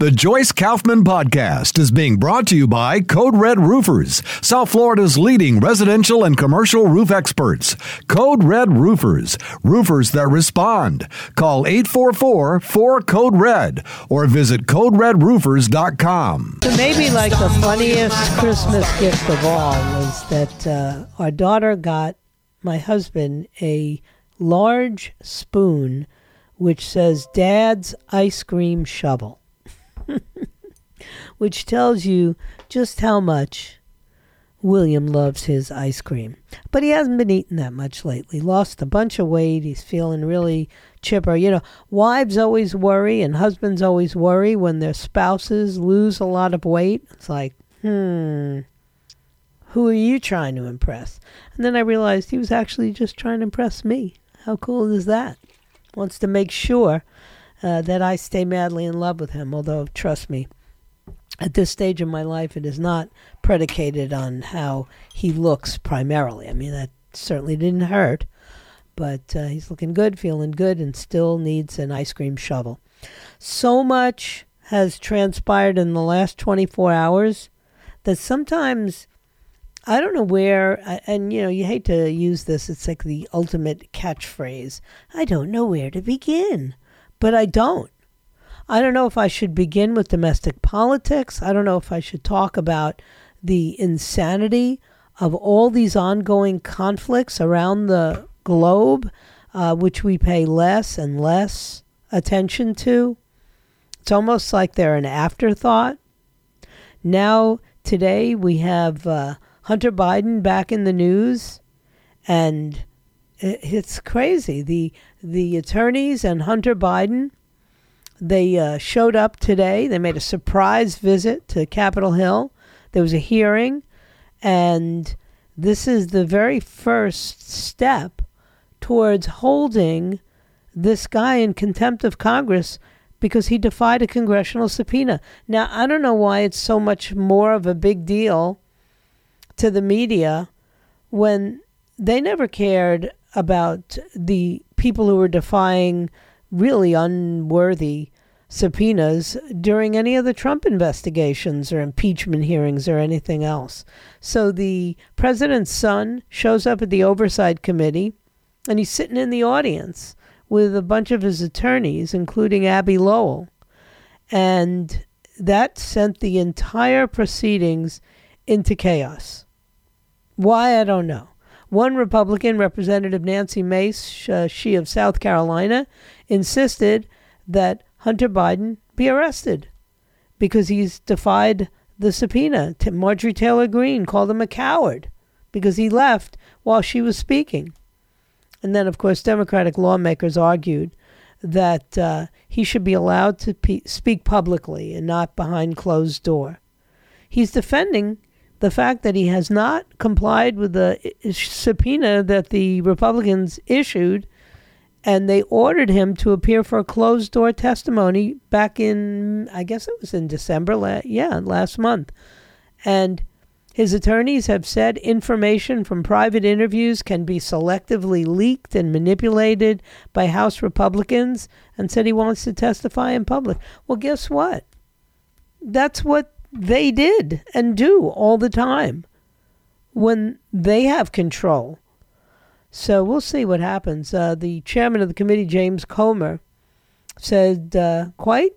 The Joyce Kaufman Podcast is being brought to you by Code Red Roofers, South Florida's leading residential and commercial roof experts. Code Red Roofers, roofers that respond. Call 844 4 Code Red or visit CodeRedRoofers.com. So maybe like the funniest Christmas gift of all was that uh, our daughter got my husband a large spoon which says Dad's ice cream shovel. Which tells you just how much William loves his ice cream. But he hasn't been eating that much lately. Lost a bunch of weight. He's feeling really chipper. You know, wives always worry and husbands always worry when their spouses lose a lot of weight. It's like, hmm, who are you trying to impress? And then I realized he was actually just trying to impress me. How cool is that? Wants to make sure uh, that I stay madly in love with him, although, trust me, at this stage of my life, it is not predicated on how he looks primarily. I mean, that certainly didn't hurt, but uh, he's looking good, feeling good, and still needs an ice cream shovel. So much has transpired in the last 24 hours that sometimes I don't know where, and you know, you hate to use this, it's like the ultimate catchphrase. I don't know where to begin, but I don't. I don't know if I should begin with domestic politics. I don't know if I should talk about the insanity of all these ongoing conflicts around the globe, uh, which we pay less and less attention to. It's almost like they're an afterthought. Now, today, we have uh, Hunter Biden back in the news, and it's crazy. The the attorneys and Hunter Biden they uh, showed up today. They made a surprise visit to Capitol Hill. There was a hearing, and this is the very first step towards holding this guy in contempt of Congress because he defied a congressional subpoena. Now, I don't know why it's so much more of a big deal to the media when they never cared about the people who were defying really unworthy subpoenas during any of the Trump investigations or impeachment hearings or anything else. So the president's son shows up at the oversight committee and he's sitting in the audience with a bunch of his attorneys, including Abbe Lowell. And that sent the entire proceedings into chaos. Why, I don't know. One Republican, Representative Nancy Mace, uh, she of South Carolina, insisted that Hunter Biden be arrested because he's defied the subpoena. Marjorie Taylor Greene called him a coward because he left while she was speaking. And then, of course, Democratic lawmakers argued that uh, he should be allowed to pe- speak publicly and not behind closed door. He's defending the fact that he has not complied with the subpoena that the Republicans issued and they ordered him to appear for a closed door testimony back in I guess it was in December la- yeah last month and his attorneys have said information from private interviews can be selectively leaked and manipulated by House Republicans and said he wants to testify in public. Well, guess what? That's what they did and do all the time when they have control. So we'll see what happens. Uh, the chairman of the committee, James Comer, said uh, quite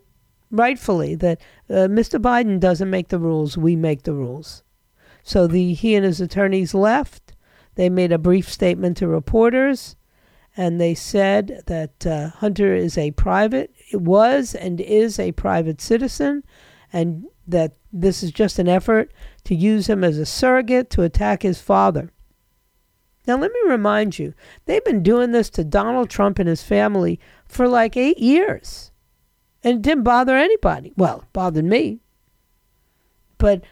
rightfully that uh, Mr. Biden doesn't make the rules, we make the rules. So the he and his attorneys left. They made a brief statement to reporters, and they said that uh, Hunter is a private, was and is a private citizen, and that this is just an effort to use him as a surrogate to attack his father. Now, let me remind you, they've been doing this to Donald Trump and his family for like eight years. And it didn't bother anybody. Well, bothered me. But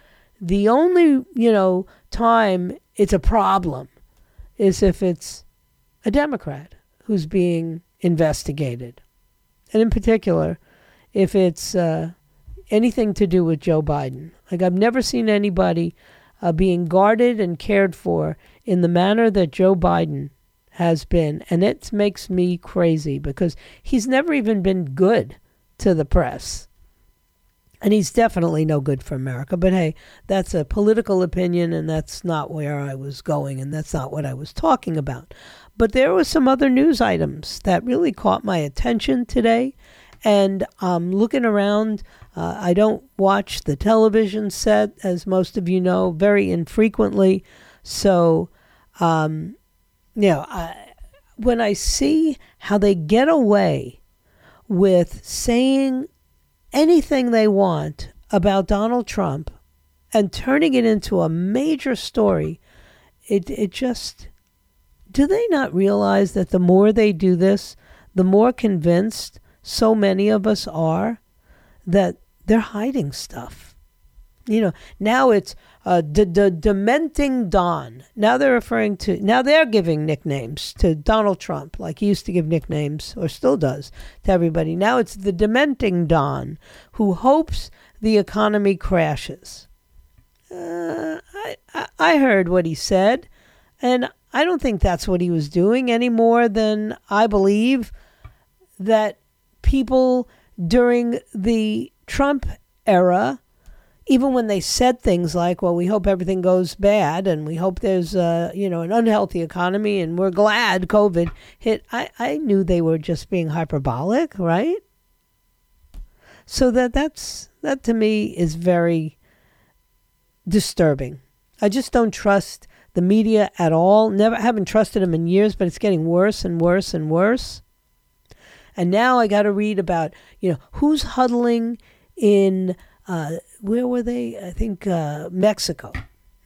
the only, you know, time it's a problem is if it's a Democrat who's being investigated. And in particular, if it's uh, anything to do with Joe Biden. Like, I've never seen anybody uh, being guarded and cared for in the manner that Joe Biden has been. And it makes me crazy because he's never even been good to the press. And he's definitely no good for America. But hey, that's a political opinion, and that's not where I was going, and that's not what I was talking about. But there were some other news items that really caught my attention today. And I'm looking around. Uh, I don't watch the television set, as most of you know, very infrequently. So, um, you know, I, when I see how they get away with saying anything they want about Donald Trump and turning it into a major story, it, it just. Do they not realize that the more they do this, the more convinced so many of us are that they're hiding stuff? You know, now it's uh, the, the dementing Don. Now they're referring to, now they're giving nicknames to Donald Trump, like he used to give nicknames, or still does, to everybody. Now it's the dementing Don who hopes the economy crashes. Uh, I, I heard what he said, and I don't think that's what he was doing any more than I believe that people during the Trump era even when they said things like, "Well, we hope everything goes bad, and we hope there's, uh, you know, an unhealthy economy, and we're glad COVID hit," I, I knew they were just being hyperbolic, right? So that that's that to me is very disturbing. I just don't trust the media at all. Never haven't trusted them in years, but it's getting worse and worse and worse. And now I got to read about, you know, who's huddling in uh, where were they? I think uh, Mexico.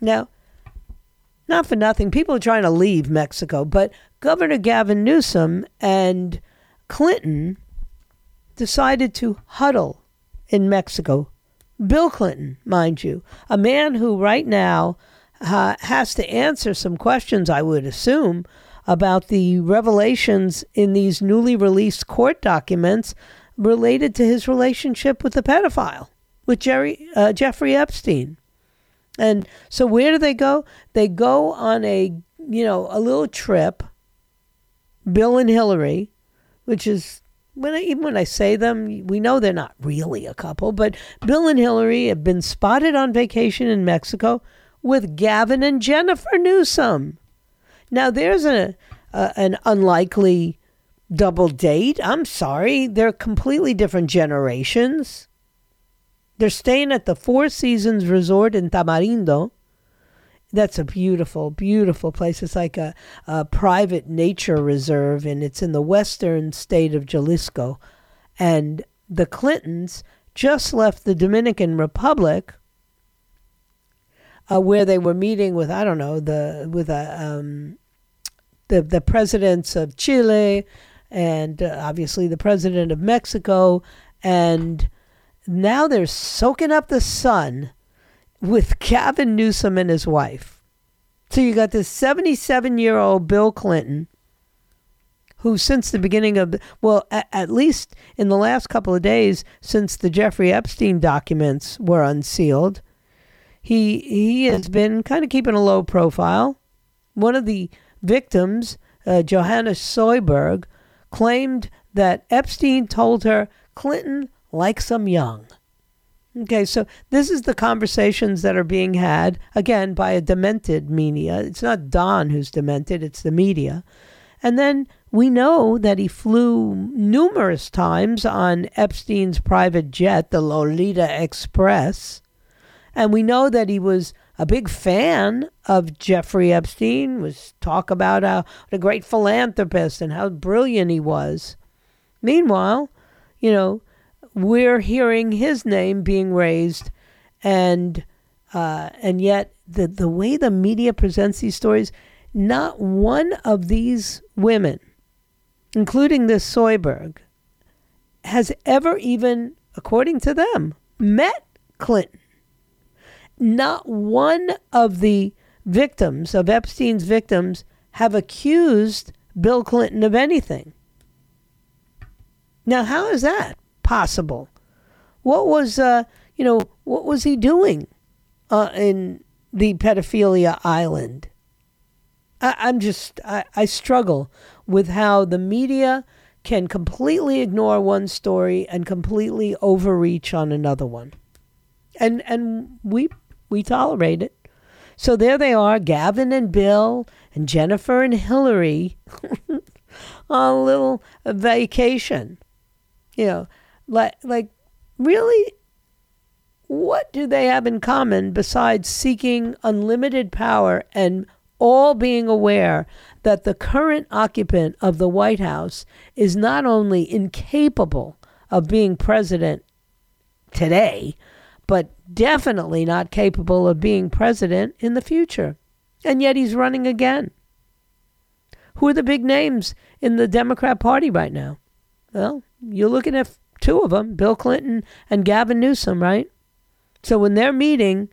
Now, not for nothing, people are trying to leave Mexico, but Governor Gavin Newsom and Clinton decided to huddle in Mexico. Bill Clinton, mind you, a man who right now uh, has to answer some questions, I would assume, about the revelations in these newly released court documents related to his relationship with the pedophile with Jerry uh, Jeffrey Epstein. And so where do they go? They go on a, you know, a little trip. Bill and Hillary, which is when I, even when I say them, we know they're not really a couple, but Bill and Hillary have been spotted on vacation in Mexico with Gavin and Jennifer Newsom. Now there's a, a an unlikely double date. I'm sorry, they're completely different generations. They're staying at the Four Seasons Resort in Tamarindo. That's a beautiful, beautiful place. It's like a, a private nature reserve, and it's in the western state of Jalisco. And the Clintons just left the Dominican Republic, uh, where they were meeting with I don't know the with a um, the the presidents of Chile and uh, obviously the president of Mexico and now they're soaking up the sun with Gavin Newsom and his wife. So you got this 77 year old Bill Clinton, who since the beginning of, well, at, at least in the last couple of days since the Jeffrey Epstein documents were unsealed, he he has been kind of keeping a low profile. One of the victims, uh, Johanna Sjoberg, claimed that Epstein told her Clinton likes some young. Okay, so this is the conversations that are being had again by a demented media. It's not Don who's demented, it's the media. And then we know that he flew numerous times on Epstein's private jet, the Lolita Express. And we know that he was a big fan of Jeffrey Epstein, was talk about how what a great philanthropist and how brilliant he was. Meanwhile, you know, we're hearing his name being raised, and uh, and yet the the way the media presents these stories, not one of these women, including this Sjoberg, has ever even, according to them, met Clinton. Not one of the victims, of Epstein's victims, have accused Bill Clinton of anything. Now, how is that possible? What was, uh, you know, what was he doing uh, in the pedophilia island? I, I'm just, I, I struggle with how the media can completely ignore one story and completely overreach on another one. And and we we tolerate it. So there they are, Gavin and Bill and Jennifer and Hillary on a little vacation. You know, like like really what do they have in common besides seeking unlimited power and all being aware that the current occupant of the White House is not only incapable of being president today, but definitely not capable of being president in the future. And yet he's running again. Who are the big names in the Democrat Party right now? Well, you're looking at two of them, Bill Clinton and Gavin Newsom, right? So when they're meeting,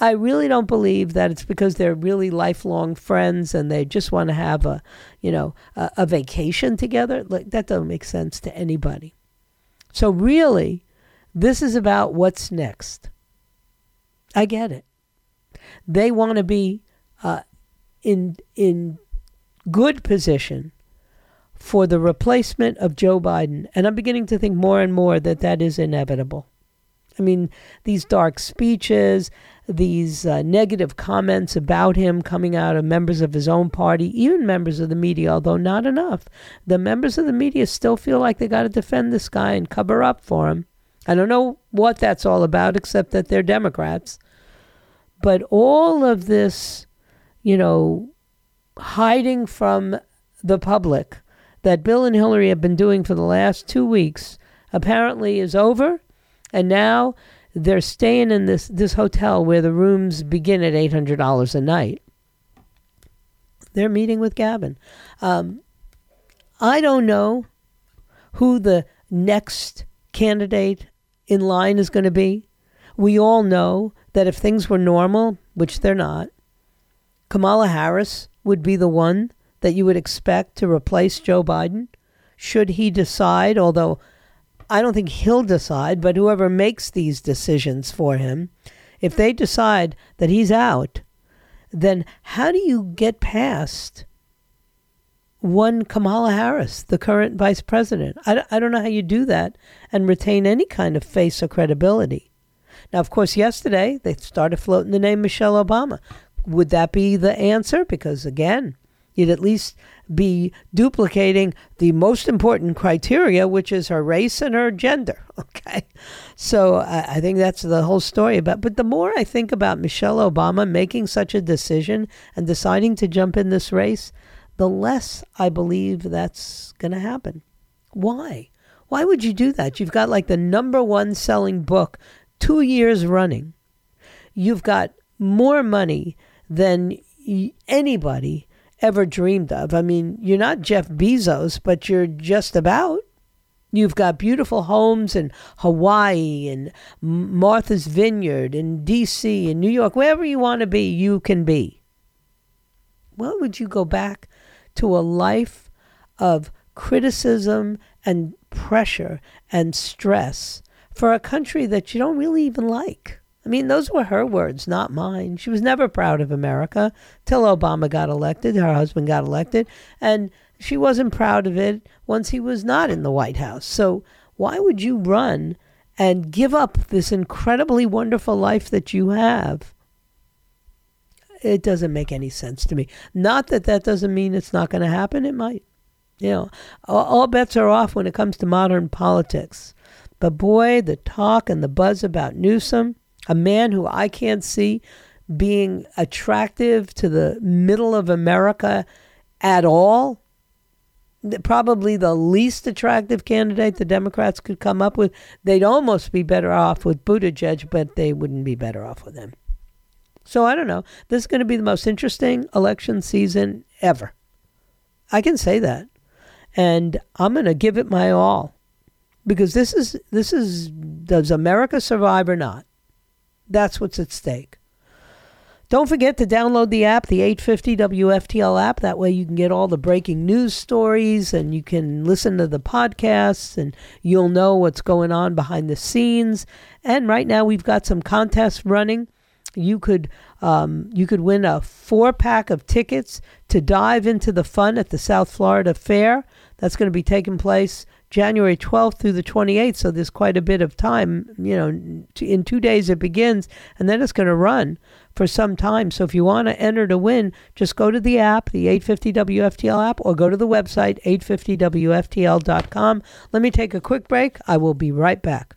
I really don't believe that it's because they're really lifelong friends and they just want to have a, you know, a, a vacation together. Like that doesn't make sense to anybody. So really, this is about what's next. I get it. They want to be uh, in in good position for the replacement of Joe Biden, and I'm beginning to think more and more that that is inevitable. I mean, these dark speeches, these uh, negative comments about him coming out of members of his own party, even members of the media, although not enough. The members of the media still feel like they got to defend this guy and cover up for him. I don't know what that's all about, except that they're Democrats. But all of this, you know, hiding from the public that Bill and Hillary have been doing for the last two weeks apparently is over. And now they're staying in this, this hotel where the rooms begin at $800 a night. They're meeting with Gavin. Um, I don't know who the next candidate in line is going to be. We all know that if things were normal, which they're not, Kamala Harris would be the one that you would expect to replace Joe Biden should he decide, although I don't think he'll decide, but whoever makes these decisions for him, if they decide that he's out, then how do you get past one Kamala Harris, the current vice president? I, I don't know how you do that and retain any kind of face or credibility. Now, of course, yesterday they started floating the name Michelle Obama. Would that be the answer? Because again, you'd at least be duplicating the most important criteria, which is her race and her gender. Okay. So I, I think that's the whole story about. But the more I think about Michelle Obama making such a decision and deciding to jump in this race, the less I believe that's going to happen. Why? Why would you do that? You've got like the number one selling book two years running. You've got more money than anybody ever dreamed of. I mean, you're not Jeff Bezos, but you're just about. You've got beautiful homes in Hawaii and Martha's Vineyard in DC and New York, wherever you want to be, you can be. Why would you go back to a life of criticism and pressure and stress for a country that you don't really even like? I mean, those were her words, not mine. She was never proud of America till Obama got elected, her husband got elected, and she wasn't proud of it once he was not in the White House. So, why would you run and give up this incredibly wonderful life that you have? It doesn't make any sense to me. Not that that doesn't mean it's not going to happen, it might. You know, all, bets are off when it comes to modern politics. But boy, the talk and the buzz about Newsom a man who I can't see being attractive to the middle of America at all. Probably the least attractive candidate the Democrats could come up with. They'd almost be better off with Buttigieg, but they wouldn't be better off with him. So I don't know. This is going to be the most interesting election season ever. I can say that. And I'm going to give it my all. Because this is this is does America survive or not? That's what's at stake. Don't forget to download the app, the 850 WFTL app. That way you can get all the breaking news stories and you can listen to the podcasts and you'll know what's going on behind the scenes. And right now we've got some contests running. You could um, you could win a four pack of tickets to dive into the fun at the South Florida Fair. That's going to be taking place January 12th through the 28th. So there's quite a bit of time. You know, in two days it begins, and then it's going to run for some time. So if you want to enter to win, just go to the app, the 850 WFTL app, or go to the website, 850WFTL.com. Let me take a quick break. I will be right back.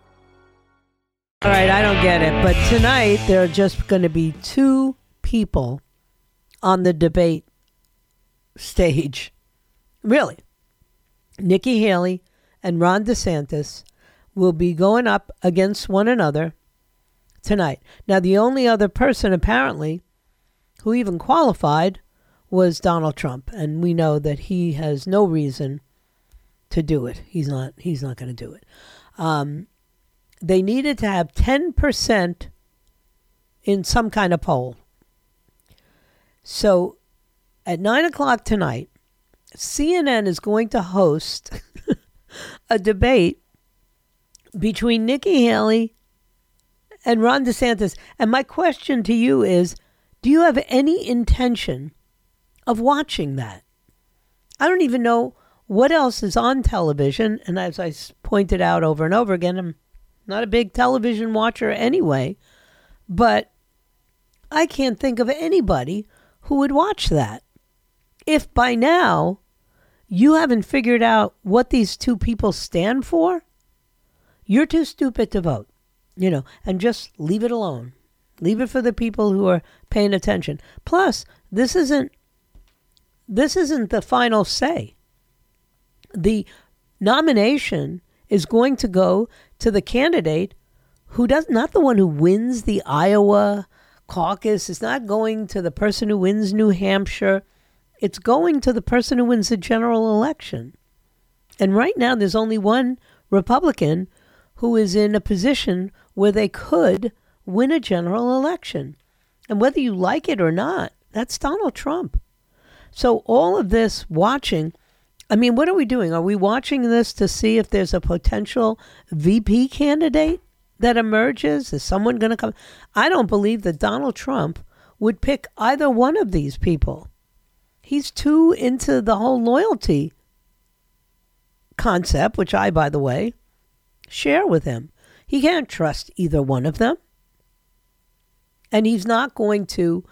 All right, I don't get it. But tonight, there are just going to be two people on the debate stage. Really. Nikki Haley and Ron DeSantis will be going up against one another tonight. Now, the only other person apparently who even qualified was Donald Trump, and we know that he has no reason to do it. He's not. He's not going to do it. Um, they needed to have 10% in some kind of poll. So at 9 o'clock tonight, CNN is going to host a debate between Nikki Haley and Ron DeSantis. And my question to you is do you have any intention of watching that? I don't even know what else is on television. And as I pointed out over and over again, I'm not a big television watcher anyway, but I can't think of anybody who would watch that. If by now you haven't figured out what these two people stand for, you're too stupid to vote, you know, and just leave it alone. Leave it for the people who are paying attention. Plus, this isn't this isn't the final say. The nomination is going to go to the candidate who does not the one who wins the Iowa caucus. It's not going to the person who wins New Hampshire. It's going to the person who wins the general election. And right now, there's only one Republican who is in a position where they could win a general election. And whether you like it or not, that's Donald Trump. So, all of this watching I mean, what are we doing? Are we watching this to see if there's a potential VP candidate that emerges? Is someone going to come? I don't believe that Donald Trump would pick either one of these people. He's too into the whole loyalty concept, which I, by the way, share with him. He can't trust either one of them. And he's not going to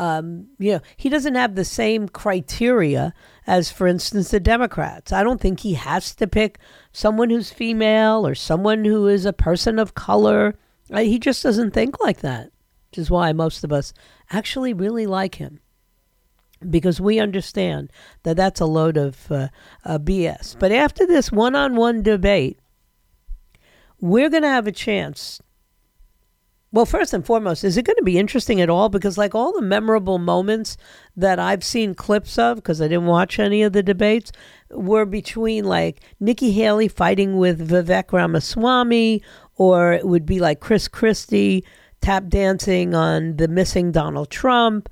um, you know, he doesn't have the same criteria as, for instance, the Democrats. I don't think he has to pick someone who's female or someone who is a person of color. He just doesn't think like that, which is why most of us actually really like him because we understand that that's a load of uh, uh, BS. But after this one on one debate, we're going to have a chance well, first and foremost, is it going to be interesting at all? Because, like all the memorable moments that I've seen clips of, because I didn't watch any of the debates, were between like Nikki Haley fighting with Vivek Ramaswamy, or it would be like Chris Christie tap dancing on the missing Donald Trump.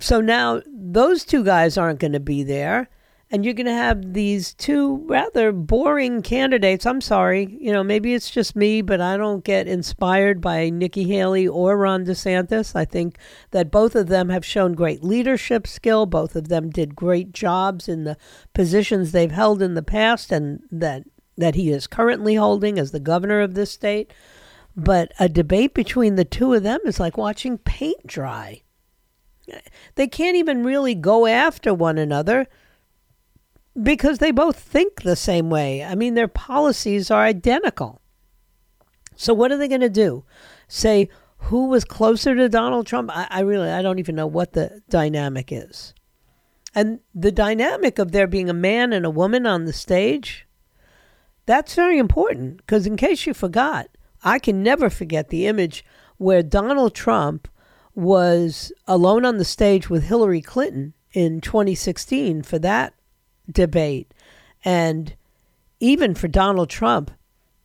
So now those two guys aren't going to be there and you're going to have these two rather boring candidates. I'm sorry, you know, maybe it's just me, but I don't get inspired by Nikki Haley or Ron DeSantis. I think that both of them have shown great leadership skill. Both of them did great jobs in the positions they've held in the past and that that he is currently holding as the governor of this state. But a debate between the two of them is like watching paint dry. They can't even really go after one another because they both think the same way. I mean, their policies are identical. So what are they going to do? Say who was closer to Donald Trump? I, I really I don't even know what the dynamic is. And the dynamic of there being a man and a woman on the stage, that's very important because in case you forgot, I can never forget the image where Donald Trump was alone on the stage with Hillary Clinton in 2016 for that debate. And even for Donald Trump,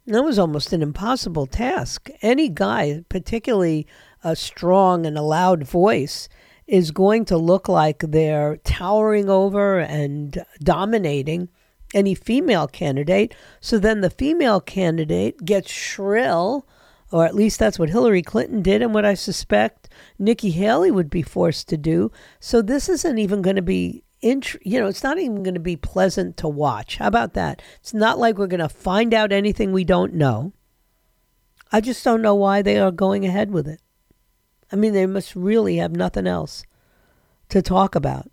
that was almost an impossible task. Any guy, particularly a strong and a loud voice, is going to look like they're towering over and dominating any female candidate. So then the female candidate gets shrill, or at least that's what Hillary Clinton did, and what I suspect Nikki Haley would be forced to do. So this isn't even going to be. Int- you know, it's not even going to be pleasant to watch. How about that? It's not like we're going to find out anything we don't know. I just don't know why they are going ahead with it. I mean, they must really have nothing else to talk about.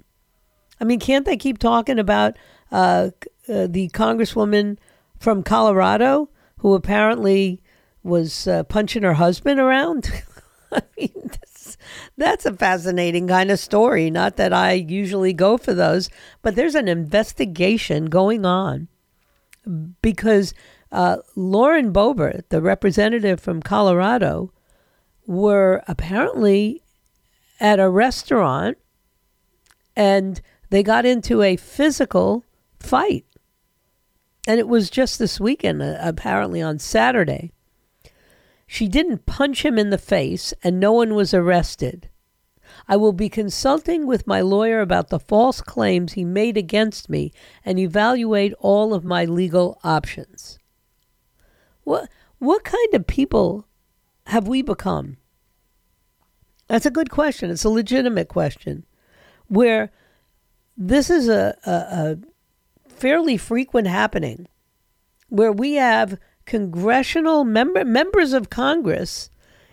I mean, can't they keep talking about uh, uh, the congresswoman from Colorado who apparently was uh, punching her husband around? I mean, that's, a fascinating kind of story. Not that I usually go for those, but there's an investigation going on because uh, Lauren Boebert, the representative from Colorado, were apparently at a restaurant and they got into a physical fight. And it was just this weekend, uh, apparently on Saturday. She didn't punch him in the face, and no one was arrested. I will be consulting with my lawyer about the false claims he made against me and evaluate all of my legal options. What, what kind of people have we become? That's a good question. It's a legitimate question. Where this is a, a, a fairly frequent happening where we have congressional member, members of Congress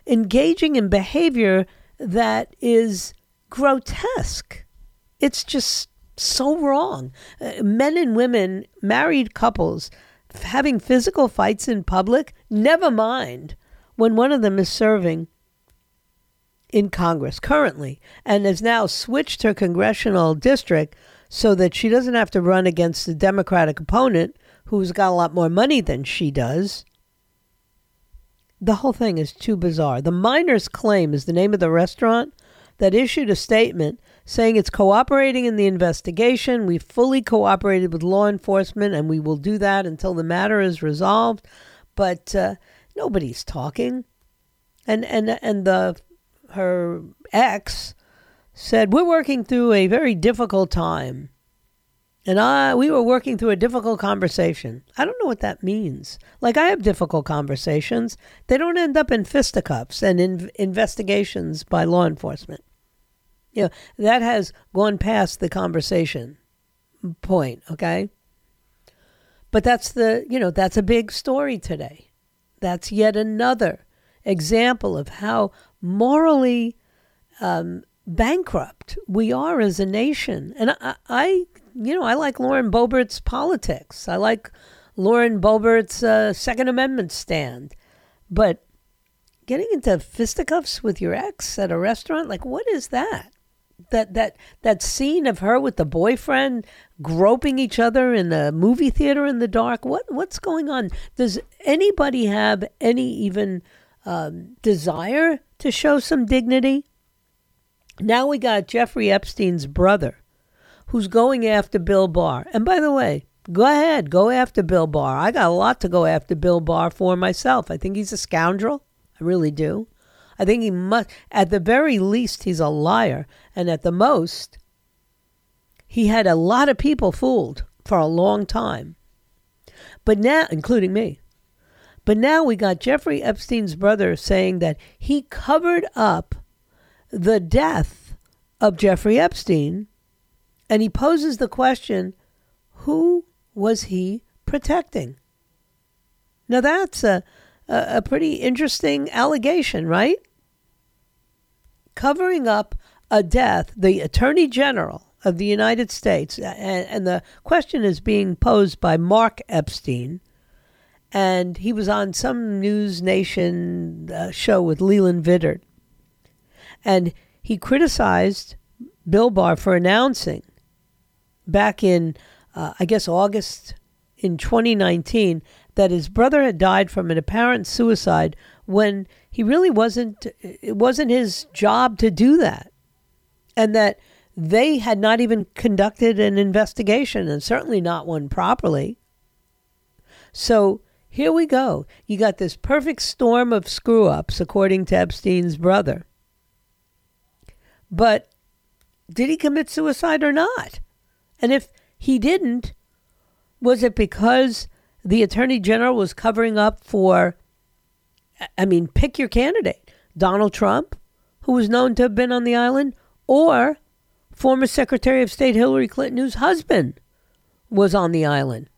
engaging in behavior that is grotesque. It's just so wrong. Uh, men and women, married couples, having physical fights in public, never mind when one of them is serving in Congress currently and has now switched her congressional district so that she doesn't have to run against the Democratic opponent who's got a lot more money than she does. The whole thing is too bizarre. The Miner's Claim is the name of the restaurant that issued a statement saying it's cooperating in the investigation. We fully cooperated with law enforcement and we will do that until the matter is resolved. But uh, nobody's talking. And, and, and the her ex said, We're working through a very difficult time. And I, we were working through a difficult conversation. I don't know what that means. Like, I have difficult conversations. They don't end up in fisticuffs and in investigations by law enforcement. You know, that has gone past the conversation point, okay? But that's the, you know, that's a big story today. That's yet another example of how morally um, bankrupt we are as a nation. And I, I, you know, I like Lauren Boebert's politics. I like Lauren Boebert's uh, Second Amendment stand. But getting into fisticuffs with your ex at a restaurant, like, what is that? That that that scene of her with the boyfriend groping each other in the movie theater in the dark. What what's going on? Does anybody have any even um, desire to show some dignity. Now we got Jeffrey Epstein's brother who's going after Bill Barr. And by the way, go ahead, go after Bill Barr. I got a lot to go after Bill Barr for myself. I think he's a scoundrel. I really do. I think he must, at the very least, he's a liar. And at the most, he had a lot of people fooled for a long time. But now, including me. But now we got Jeffrey Epstein's brother saying that he covered up the death of Jeffrey Epstein. And he poses the question who was he protecting? Now, that's a, a, a pretty interesting allegation, right? Covering up a death, the Attorney General of the United States, and, and the question is being posed by Mark Epstein and he was on some News Nation uh, show with Leland Vittert, and he criticized Bill Barr for announcing back in, uh, I guess, August in 2019 that his brother had died from an apparent suicide when he really wasn't, it wasn't his job to do that. And that they had not even conducted an investigation and certainly not one properly. So here we go. You got this perfect storm of screw ups, according to Epstein's brother. But did he commit suicide or not? And if he didn't, was it because the attorney general was covering up for, I mean, pick your candidate Donald Trump, who was known to have been on the island, or former Secretary of State Hillary Clinton, whose husband was on the island.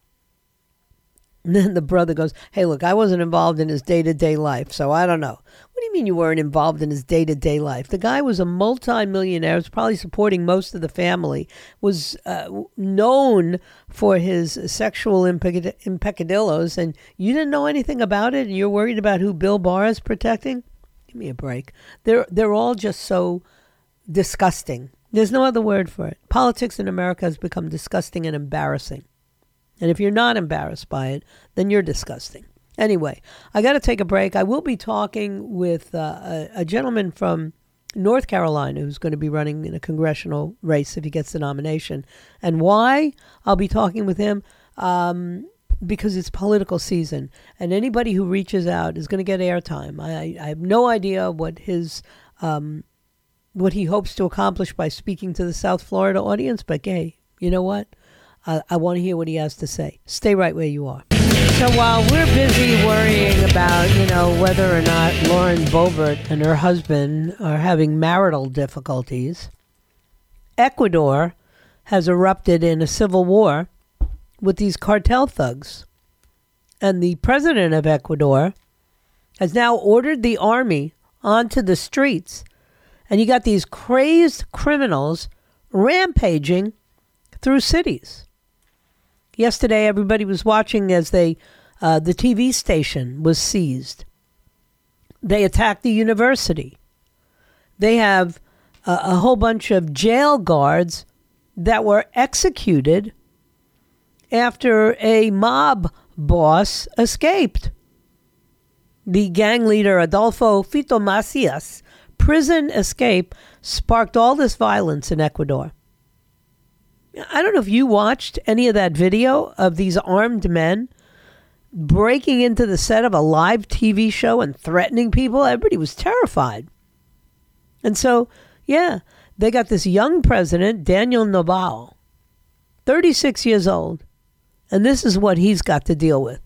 Then the brother goes, Hey, look, I wasn't involved in his day to day life, so I don't know. What do you mean you weren't involved in his day to day life? The guy was a multimillionaire, was probably supporting most of the family, was uh, known for his sexual impeccadillos, and you didn't know anything about it, and you're worried about who Bill Barr is protecting? Give me a break. They're, they're all just so disgusting. There's no other word for it. Politics in America has become disgusting and embarrassing. And if you're not embarrassed by it, then you're disgusting. Anyway, I got to take a break. I will be talking with uh, a, a, gentleman from North Carolina who's going to be running in a congressional race if he gets the nomination. And why? I'll be talking with him um, because it's political season. And anybody who reaches out is going to get airtime. I, I have no idea what his. Um, what he hopes to accomplish by speaking to the South Florida audience, but hey, you know what? I, want to hear what he has to say. Stay right where you are. So while we're busy worrying about, you know, whether or not Lauren Boebert and her husband are having marital difficulties, Ecuador has erupted in a civil war with these cartel thugs. And the president of Ecuador has now ordered the army onto the streets. And you got these crazed criminals rampaging through cities. Yesterday, everybody was watching as they uh, the TV station was seized. They attacked the university. They have a, a whole bunch of jail guards that were executed after a mob boss escaped. The gang leader Adolfo Fito Macias' prison escape sparked all this violence in Ecuador. I don't know if you watched any of that video of these armed men breaking into the set of a live TV show and threatening people. Everybody was terrified. And so, yeah, they got this young president, Daniel Noboa, 36 years old, and this is what he's got to deal with.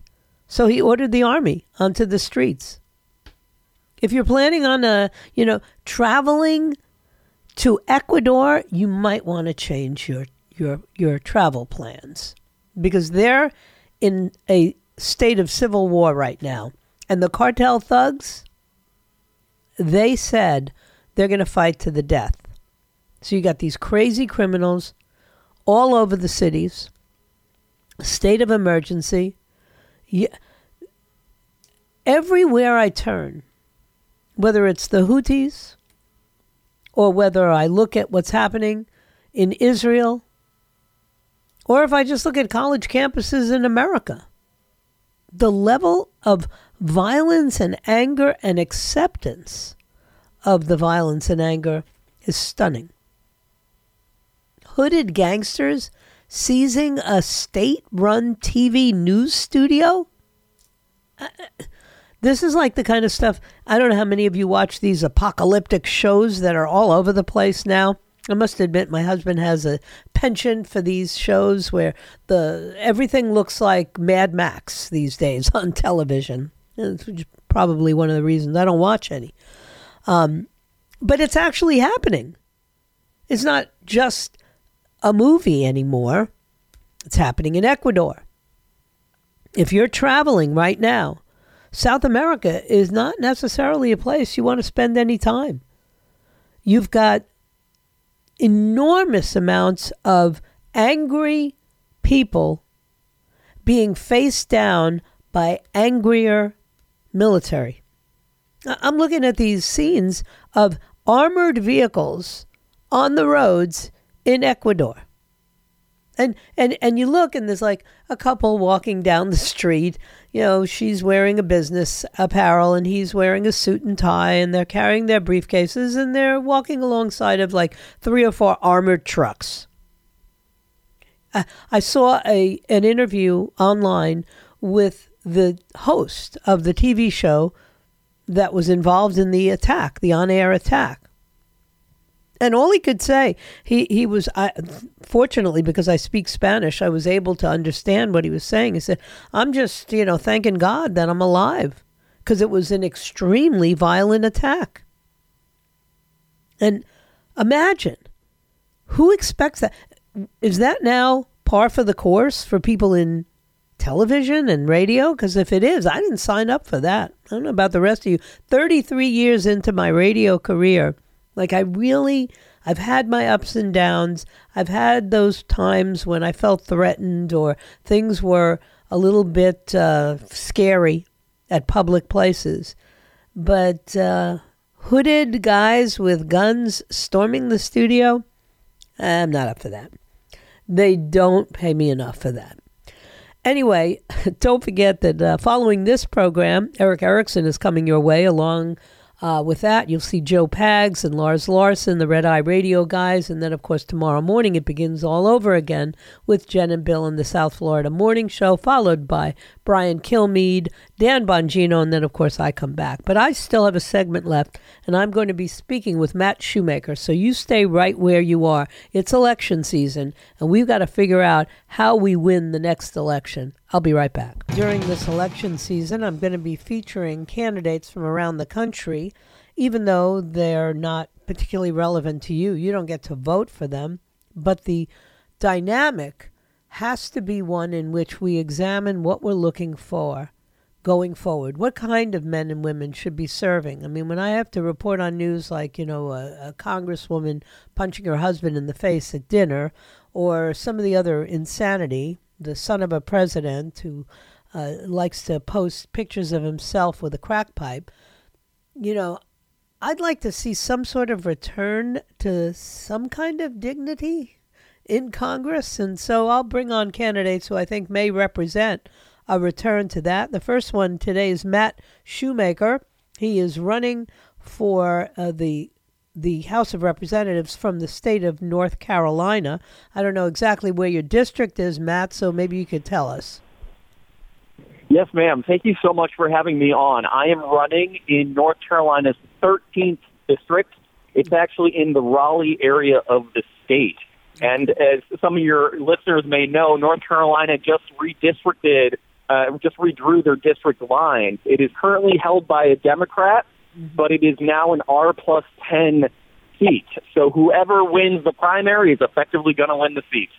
So he ordered the army onto the streets. If you're planning on, a, uh, you know, traveling to Ecuador, you might want to change your your your travel plans because they're in a state of civil war right now. And the cartel thugs, they said they're going to fight to the death. So you got these crazy criminals all over the cities, state of emergency. Yeah. Everywhere I turn, whether it's the Houthis or whether I look at what's happening in Israel or if I just look at college campuses in America, the level of violence and anger and acceptance of the violence and anger is stunning. Hooded gangsters seizing a state run TV news studio? Uh, this is like the kind of stuff. I don't know how many of you watch these apocalyptic shows that are all over the place now. I must admit, my husband has a penchant for these shows where the everything looks like Mad Max these days on television. It's probably one of the reasons I don't watch any. Um, but it's actually happening. It's not just a movie anymore. It's happening in Ecuador. If you're traveling right now, South America is not necessarily a place you want to spend any time. You've got enormous amounts of angry people being faced down by angrier military. I'm looking at these scenes of armored vehicles on the roads in Ecuador. And and and you look and there's like a couple walking down the street. You know, she's wearing a business apparel and he's wearing a suit and tie and they're carrying their briefcases and they're walking alongside of like three or four armored trucks. I saw a an interview online with the host of the TV show that was involved in the attack, the on-air attack. And all he could say, he, he was, I, fortunately, because I speak Spanish, I was able to understand what he was saying. He said, I'm just, you know, thanking God that I'm alive because it was an extremely violent attack. And imagine who expects that? Is that now par for the course for people in television and radio? Because if it is, I didn't sign up for that. I don't know about the rest of you. 33 years into my radio career, like I really, I've had my ups and downs. I've had those times when I felt threatened or things were a little bit uh, scary at public places. But uh, hooded guys with guns storming the studio, I'm not up for that. They don't pay me enough for that. Anyway, don't forget that uh, following this program, Erick Erickson is coming your way along uh, with that, you'll see Joe Pags and Lars Larson, the Red Eye Radio guys. And then, of course, tomorrow morning it begins all over again with Jen and Bill in the South Florida Morning Show, followed by Brian Kilmeade, Dan Bongino, and then, of course, I come back. But I still have a segment left, and I'm going to be speaking with Matt Shoemaker. So you stay right where you are. It's election season, and we've got to figure out how we win the next election. I'll be right back. During this election season, I'm going to be featuring candidates from around the country, even though they're not particularly relevant to you. You don't get to vote for them, but the dynamic has to be one in which we examine what we're looking for going forward. What kind of men and women should be serving? I mean, when I have to report on news like, you know, a, a congresswoman punching her husband in the face at dinner or some of the other insanity the son of a president who uh, likes to post pictures of himself with a crack pipe, you know, I'd like to see some sort of return to some kind of dignity in Congress. And so I'll bring on candidates who I think may represent a return to that. The first one today is Matt Shoemaker. He is running for uh, the the House of Representatives from the state of North Carolina. I don't know exactly where your district is, Matt, so maybe you could tell us. Yes, ma'am. Thank you so much for having me on. I am running in North Carolina's 13th district. It's actually in the Raleigh area of the state. And as some of your listeners may know, North Carolina just redistricted, uh, just redrew their district lines. It is currently held by a Democrat Mm-hmm. but it is now an R plus 10 seat. So whoever wins the primary is effectively going to win the seat.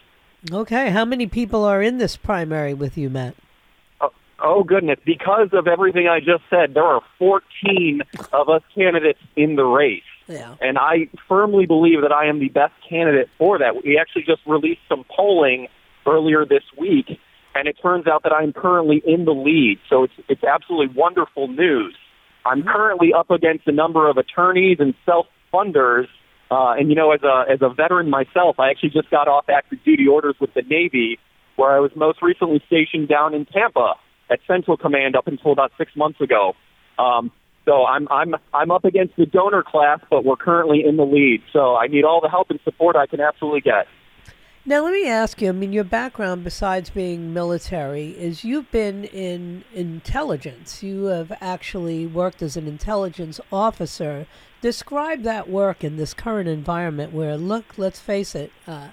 Okay. How many people are in this primary with you, Matt? Oh, oh, goodness. Because of everything I just said, there are 14 of us candidates in the race. Yeah. And I firmly believe that I am the best candidate for that. We actually just released some polling earlier this week, and it turns out that I'm currently in the lead. So it's, it's absolutely wonderful news. I'm currently up against a number of attorneys and self-funders. Uh, and you know, as a as a veteran myself, I actually just got off active duty orders with the Navy, where I was most recently stationed down in Tampa at Central Command up until about six months ago. Um, so I'm I'm I'm up against the donor class, but we're currently in the lead. So I need all the help and support I can absolutely get. Now, let me ask you I mean, your background, besides being military, is you've been in intelligence. You have actually worked as an intelligence officer. Describe that work in this current environment where, look, let's face it, uh,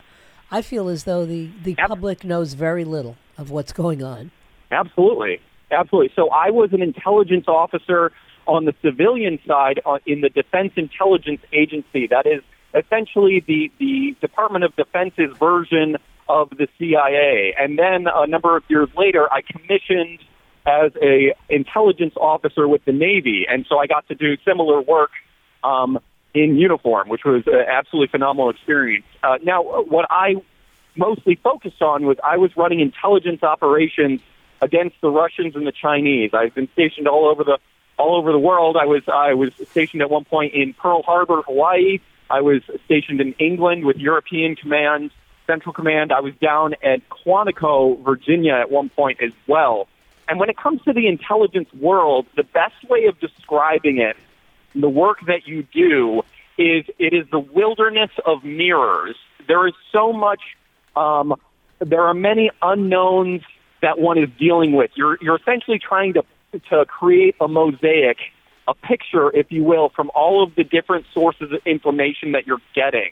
I feel as though the, the yep. public knows very little of what's going on. Absolutely. Absolutely. So I was an intelligence officer on the civilian side uh, in the Defense Intelligence Agency. That is essentially the, the Department of Defense's version of the CIA. And then a number of years later, I commissioned as a intelligence officer with the Navy, and so I got to do similar work um, in uniform, which was an absolutely phenomenal experience. Uh, now, what I mostly focused on was I was running intelligence operations against the Russians and the Chinese. I've been stationed all over the all over the world. I was I was stationed at one point in Pearl Harbor, Hawaii. I was stationed in England with European Command, Central Command. I was down at Quantico, Virginia at one point as well. And when it comes to the intelligence world, the best way of describing it, the work that you do, is it is the wilderness of mirrors. There is so much, um, there are many unknowns that one is dealing with. You're, you're essentially trying to, to create a mosaic, a picture, if you will, from all of the different sources of information that you're getting.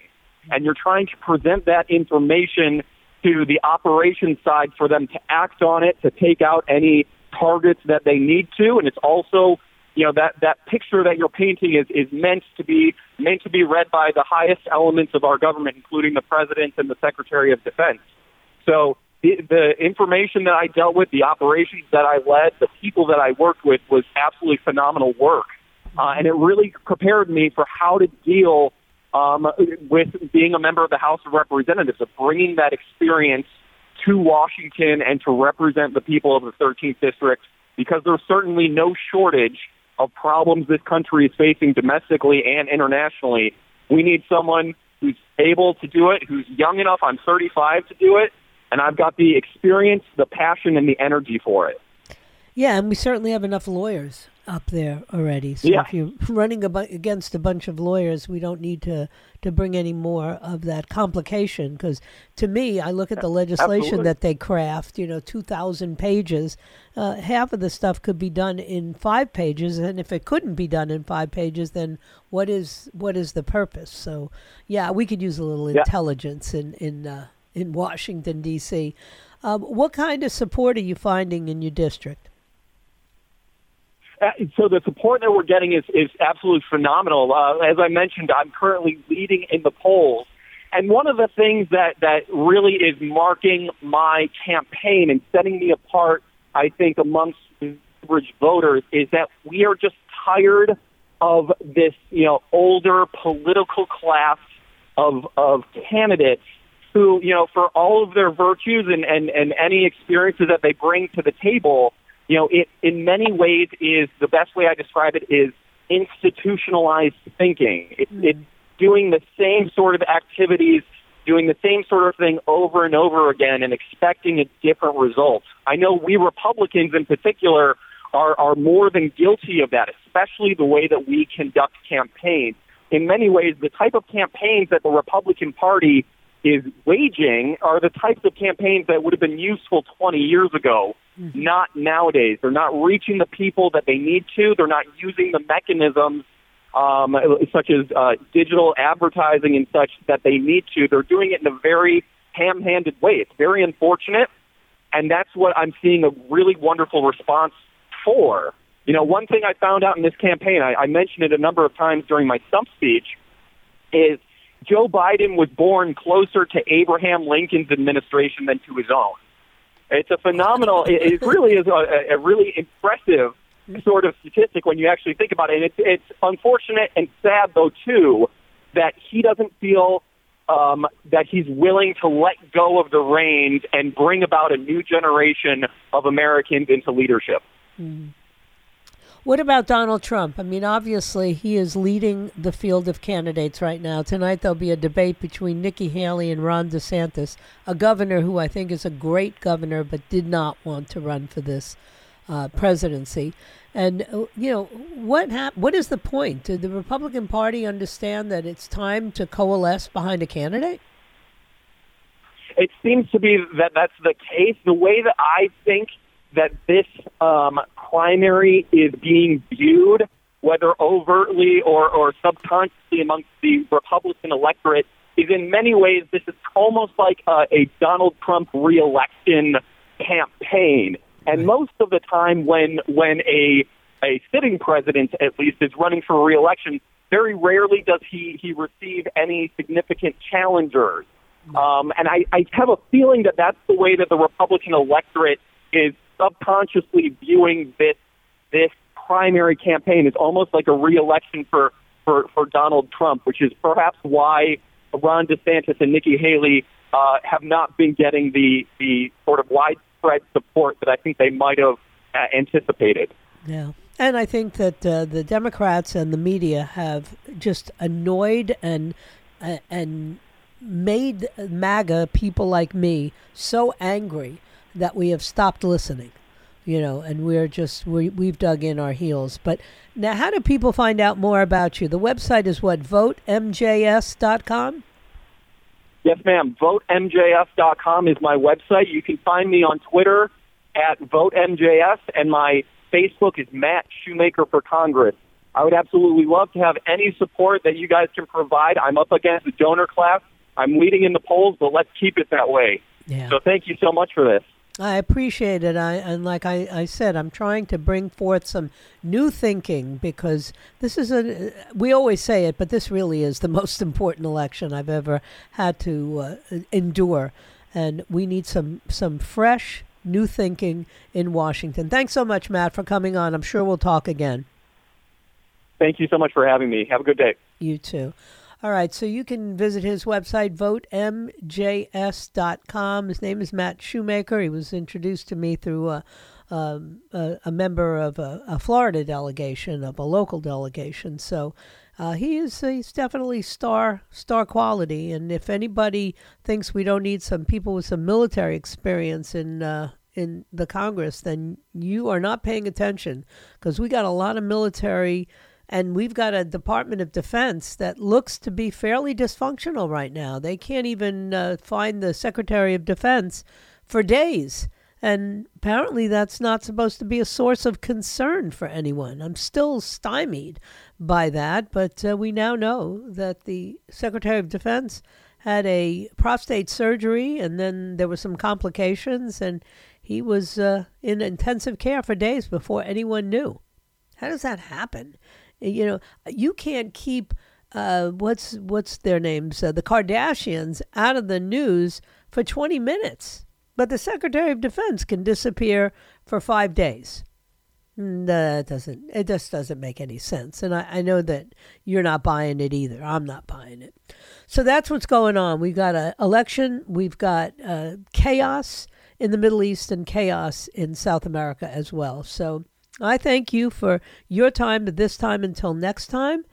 And you're trying to present that information to the operations side for them to act on it, to take out any targets that they need to. And it's also, you know, that, that picture that you're painting is, is meant to be meant to be read by the highest elements of our government, including the president and the secretary of defense. So the, the information that I dealt with, the operations that I led, the people that I worked with was absolutely phenomenal work. Uh, and it really prepared me for how to deal um, with being a member of the House of Representatives, of bringing that experience to Washington and to represent the people of the 13th District, because there's certainly no shortage of problems this country is facing domestically and internationally. We need someone who's able to do it, who's young enough. I'm 35 to do it, and I've got the experience, the passion, and the energy for it. Yeah, and we certainly have enough lawyers up there already. So Yeah. if you're running a bu- against a bunch of lawyers, we don't need to to bring any more of that complication. Because to me, I look at the legislation Absolutely. that they craft. You know, two thousand pages. Uh, half of the stuff could be done in five pages, and if it couldn't be done in five pages, then what is what is the purpose? So, yeah, we could use a little Yeah. intelligence in in uh, in Washington D.C. Um, what kind of support are you finding in your district? Uh, so the support that we're getting is, is absolutely phenomenal. Uh, as I mentioned, I'm currently leading in the polls. And one of the things that, that really is marking my campaign and setting me apart, I think, amongst average voters is that we are just tired of this, you know, older political class of, of candidates who, you know, for all of their virtues and, and, and any experiences that they bring to the table, you know, it in many ways is the best way I describe it is institutionalized thinking. It, hmm. It's doing the same sort of activities, doing the same sort of thing over and over again, and expecting a different result. I know we Republicans in particular are are more than guilty of that, especially the way that we conduct campaigns. In many ways, the type of campaigns that the Republican Party is waging are the types of campaigns that would have been useful 20 years ago, not nowadays. They're not reaching the people that they need to. They're not using the mechanisms um, such as uh, digital advertising and such that they need to. They're doing it in a very ham-handed way. It's very unfortunate, and that's what I'm seeing a really wonderful response for. You know, one thing I found out in this campaign, I, I mentioned it a number of times during my stump speech, is Joe Biden was born closer to Abraham Lincoln's administration than to his own. It's a phenomenal. it, really is a, a really impressive sort of statistic when you actually think about it. And it's, it's unfortunate and sad, though, too, that he doesn't feel um, that he's willing to let go of the reins and bring about a new generation of Americans into leadership. What about Donald Trump? I mean, obviously, he is leading the field of candidates right now. Tonight, there'll be a debate between Nikki Haley and Ron DeSantis, a governor who I think is a great governor but did not want to run for this uh, presidency. And, uh, you know, what, hap- what is the point? Did the Republican Party understand that it's time to coalesce behind a candidate? it seems to be that that's the case. The way that I think that this um, primary is being viewed, whether overtly or, or subconsciously amongst the Republican electorate, is in many ways this is almost like uh, a Donald Trump reelection campaign. And most of the time, when when a a sitting president, at least, is running for reelection, very rarely does he he receive any significant challengers. Um, and I, I have a feeling that that's the way that the Republican electorate is subconsciously viewing this this primary campaign is almost like a reelection for, for, for Donald Trump, which is perhaps why Ron DeSantis and Nikki Haley uh, have not been getting the, the sort of widespread widespread support that I think they might have uh, anticipated. Yeah. And I think that uh, the Democrats and the media have just annoyed and uh, and made MAGA people like me so angry that we have stopped listening. You know, and we're just we we've dug in our heels. But now, how do people find out more about you? The website is what votemjs.com. Yes, ma'am. VoteMJS.com is my website. You can find me on Twitter at VoteMJS, and my Facebook is Matt Shoemaker for Congress. I would absolutely love to have any support that you guys can provide. I'm up against a donor class. I'm leading in the polls, but let's keep it that way. Yeah. So thank you so much for this. I appreciate it. I and like I, I said, I'm trying to bring forth some new thinking because this is a we always say it, but this really is the most important election I've ever had to uh, endure, and we need some some fresh new thinking in Washington. Thanks so much, Matt, for coming on. I'm sure we'll talk again. Thank you so much for having me. Have a good day. You too. All right, so you can visit his website, votemjs.com. His name is Matt Shoemaker. He was introduced to me through a, um, a, a member of a, a, Florida delegation, of a local delegation. So uh, he is he's definitely star star quality. And if anybody thinks we don't need some people with some military experience in uh, in the Congress, then you are not paying attention because we got a lot of military and we've got a Department of Defense that looks to be fairly dysfunctional right now. They can't even uh, find the Secretary of Defense for days. And apparently, that's not supposed to be a source of concern for anyone. I'm still stymied by that, but uh, we now know that the Secretary of Defense had a prostate surgery and then there were some complications, and he was uh, in intensive care for days before anyone knew. How does that happen? You know, you can't keep uh, what's what's their names, uh, the Kardashians, out of the news for 20 minutes, but the Secretary of Defense can disappear for five days. Mm, that doesn't it just doesn't make any sense, and I, I know that you're not buying it either. I'm not buying it. So that's what's going on. We've got an election. We've got uh, chaos in the Middle East and chaos in South America as well. So I thank you for your time this time until next time.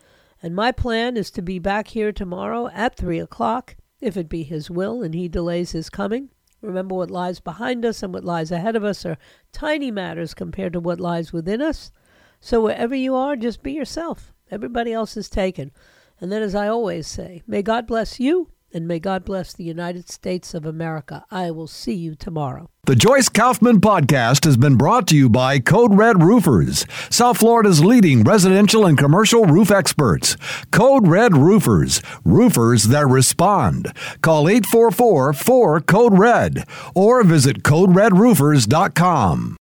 And my plan is to be back here tomorrow at 3 o'clock, if it be His will and He delays His coming. Remember, what lies behind us and what lies ahead of us are tiny matters compared to what lies within us. So wherever you are, just be yourself. Everybody else is taken. And then, as I always say, may God bless you and may God bless the United States of America. I will see you tomorrow. The Joyce Kaufman podcast has been brought to you by Code Red Roofers, South Florida's leading residential and commercial roof experts. Code Red Roofers, roofers that respond. Call 844 4 Code Red or visit CodeRedRoofers.com.